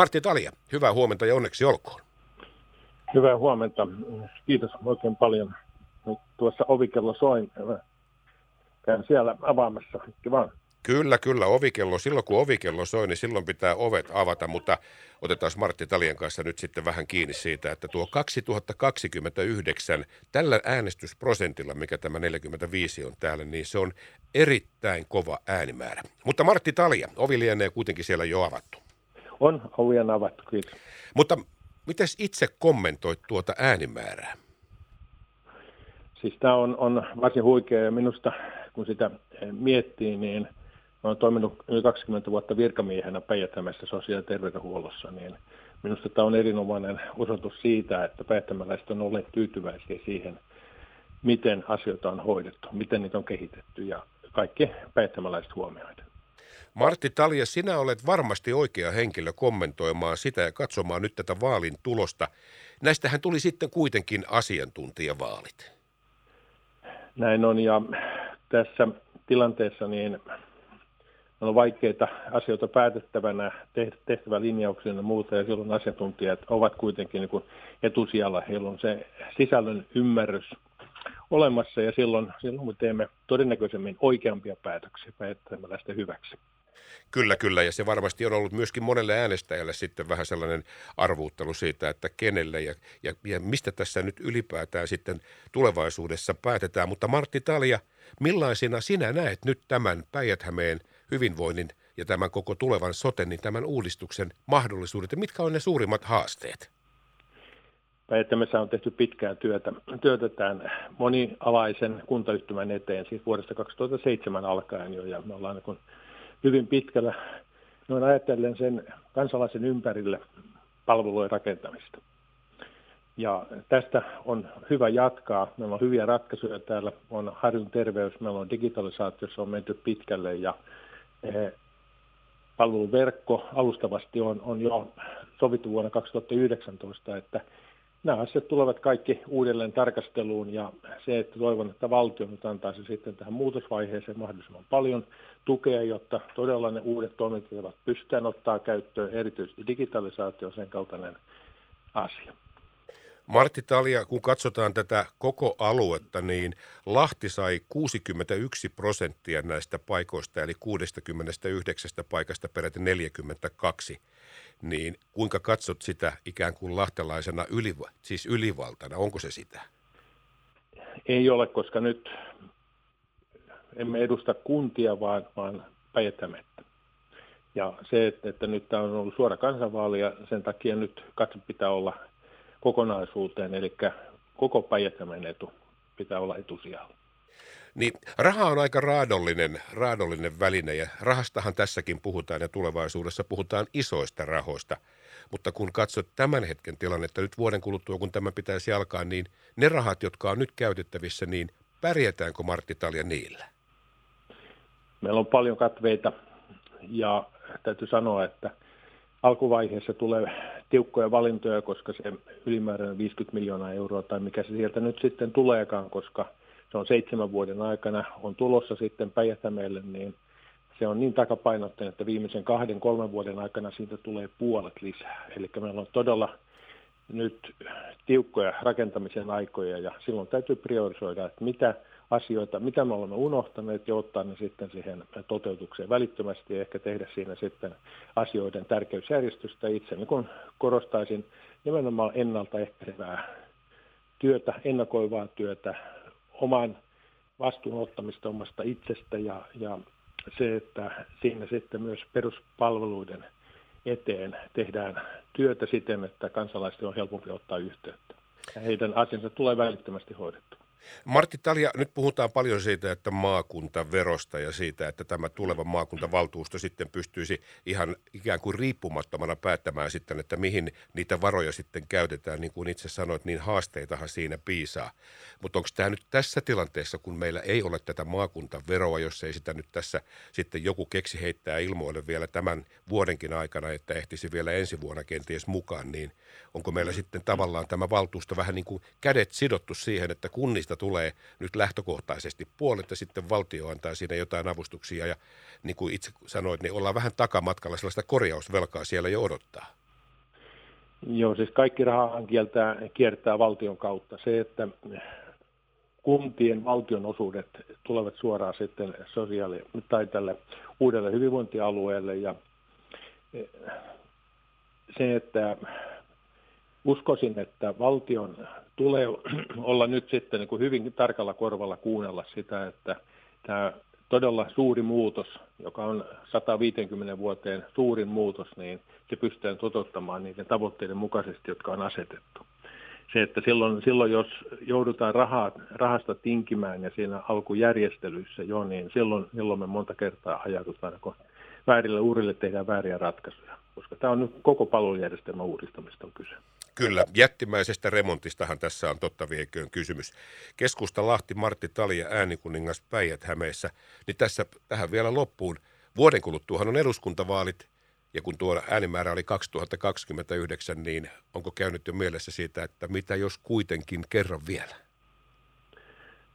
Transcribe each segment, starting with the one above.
Martti Talia, hyvää huomenta ja onneksi olkoon. Hyvää huomenta. Kiitos oikein paljon. Nyt tuossa ovikello soin. Käyn siellä avaamassa. Kiva. Kyllä, kyllä, ovikello. Silloin kun ovikello soi, niin silloin pitää ovet avata, mutta otetaan Martti Talien kanssa nyt sitten vähän kiinni siitä, että tuo 2029 tällä äänestysprosentilla, mikä tämä 45 on täällä, niin se on erittäin kova äänimäärä. Mutta Martti Talia, ovi lienee kuitenkin siellä jo avattu. On, ovi on avattu, kiitos. Mutta miten itse kommentoit tuota äänimäärää? Siis tämä on, on varsin huikea ja minusta kun sitä miettii, niin – olen toiminut yli 20 vuotta virkamiehenä päijät sosiaali- ja terveydenhuollossa, niin minusta tämä on erinomainen osoitus siitä, että päijättämäläiset on olleet tyytyväisiä siihen, miten asioita on hoidettu, miten niitä on kehitetty ja kaikki päijättämäläiset huomioida. Martti Talja, sinä olet varmasti oikea henkilö kommentoimaan sitä ja katsomaan nyt tätä vaalin tulosta. Näistähän tuli sitten kuitenkin asiantuntijavaalit. Näin on ja tässä tilanteessa niin on vaikeita asioita päätettävänä, tehtävä linjauksia ja muuta, ja silloin asiantuntijat ovat kuitenkin niin etusijalla. Heillä on se sisällön ymmärrys olemassa, ja silloin, silloin me teemme todennäköisemmin oikeampia päätöksiä päättämäläisten hyväksi. Kyllä, kyllä, ja se varmasti on ollut myöskin monelle äänestäjälle sitten vähän sellainen arvuuttelu siitä, että kenelle ja, ja, ja mistä tässä nyt ylipäätään sitten tulevaisuudessa päätetään. Mutta Martti Talja, millaisina sinä näet nyt tämän päijät hyvinvoinnin ja tämän koko tulevan soten, niin tämän uudistuksen mahdollisuudet ja mitkä on ne suurimmat haasteet? Päijättämässä on tehty pitkään työtä, työtä tämän monialaisen kuntayhtymän eteen, siis vuodesta 2007 alkaen jo, ja me ollaan niin hyvin pitkällä noin ajatellen sen kansalaisen ympärille palvelujen rakentamista. Ja tästä on hyvä jatkaa. Meillä on hyviä ratkaisuja täällä. On Harjun terveys, meillä on digitalisaatiossa on menty pitkälle ja Eh, palveluverkko alustavasti on, on jo sovittu vuonna 2019, että nämä asiat tulevat kaikki uudelleen tarkasteluun ja se, että toivon, että valtio nyt antaisi sitten tähän muutosvaiheeseen mahdollisimman paljon tukea, jotta todella ne uudet toimintatavat pystytään ottaa käyttöön, erityisesti digitalisaatio sen kaltainen asia. Martti Talia, kun katsotaan tätä koko aluetta, niin Lahti sai 61 prosenttia näistä paikoista, eli 69 paikasta peräti 42. Niin kuinka katsot sitä ikään kuin lahtelaisena yli, siis ylivaltana? Onko se sitä? Ei ole, koska nyt emme edusta kuntia, vaan, vaan Päijätämettä. Ja se, että, että nyt tämä on ollut suora kansanvaali ja sen takia nyt katse pitää olla kokonaisuuteen, eli koko päijät etu pitää olla etusijalla. Niin, raha on aika raadollinen, raadollinen väline ja rahastahan tässäkin puhutaan ja tulevaisuudessa puhutaan isoista rahoista. Mutta kun katsot tämän hetken tilannetta nyt vuoden kuluttua, kun tämä pitäisi alkaa, niin ne rahat, jotka on nyt käytettävissä, niin pärjätäänkö Martti Talja niillä? Meillä on paljon katveita ja täytyy sanoa, että alkuvaiheessa tulee tiukkoja valintoja, koska se ylimääräinen 50 miljoonaa euroa tai mikä se sieltä nyt sitten tuleekaan, koska se on seitsemän vuoden aikana, on tulossa sitten Päijätämeelle, niin se on niin takapainotteinen, että viimeisen kahden, kolmen vuoden aikana siitä tulee puolet lisää. Eli meillä on todella nyt tiukkoja rakentamisen aikoja ja silloin täytyy priorisoida, että mitä asioita, mitä me olemme unohtaneet ja ottaa ne sitten siihen toteutukseen välittömästi ja ehkä tehdä siinä sitten asioiden tärkeysjärjestystä itse. Niin kun korostaisin nimenomaan ennaltaehkäisevää työtä, ennakoivaa työtä, oman vastuun ottamista omasta itsestä ja, ja se, että siinä sitten myös peruspalveluiden eteen tehdään työtä siten, että kansalaisten on helpompi ottaa yhteyttä. Ja heidän asiansa tulee välittömästi hoidettu. Martti Talja, nyt puhutaan paljon siitä, että maakuntaverosta ja siitä, että tämä tuleva maakuntavaltuusto sitten pystyisi ihan ikään kuin riippumattomana päättämään sitten, että mihin niitä varoja sitten käytetään. Niin kuin itse sanoit, niin haasteitahan siinä piisaa. Mutta onko tämä nyt tässä tilanteessa, kun meillä ei ole tätä maakuntaveroa, jos ei sitä nyt tässä sitten joku keksi heittää ilmoille vielä tämän vuodenkin aikana, että ehtisi vielä ensi vuonna kenties mukaan, niin onko meillä sitten tavallaan tämä valtuusto vähän niin kuin kädet sidottu siihen, että kunnista tulee nyt lähtökohtaisesti puolet ja sitten valtio antaa siinä jotain avustuksia ja niin kuin itse sanoit, niin ollaan vähän takamatkalla sellaista korjausvelkaa siellä jo odottaa. Joo, siis kaikki rahahan kieltää, kiertää valtion kautta. Se, että kuntien valtionosuudet tulevat suoraan sitten sosiaali- tai tälle uudelle hyvinvointialueelle ja eh, se, että uskoisin, että valtion tulee olla nyt sitten niin kuin hyvin tarkalla korvalla kuunnella sitä, että tämä todella suuri muutos, joka on 150 vuoteen suurin muutos, niin se pystytään toteuttamaan niiden tavoitteiden mukaisesti, jotka on asetettu. Se, että silloin, silloin jos joudutaan rahaa, rahasta tinkimään ja siinä alkujärjestelyissä jo, niin silloin, silloin me monta kertaa ajatutaan, kun väärille uurille tehdään vääriä ratkaisuja, koska tämä on nyt koko palvelujärjestelmän uudistamista on kyse. Kyllä, jättimäisestä remontistahan tässä on totta vieköön kysymys. Keskusta Lahti, Martti Tali ja äänikuningas Päijät Hämeessä. Niin tässä tähän vielä loppuun. Vuoden kuluttuahan on eduskuntavaalit, ja kun tuo äänimäärä oli 2029, niin onko käynyt jo mielessä siitä, että mitä jos kuitenkin kerran vielä?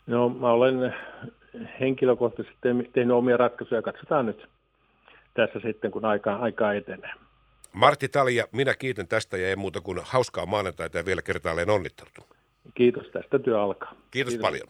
No mä olen henkilökohtaisesti tehnyt omia ratkaisuja. Katsotaan nyt tässä sitten, kun aikaa, aikaa etenee. Martti Talia, minä kiitän tästä ja ei muuta kuin hauskaa maanantaita ja vielä kertaalleen onnittelut. Kiitos, tästä työ alkaa. Kiitos, Kiitos. paljon.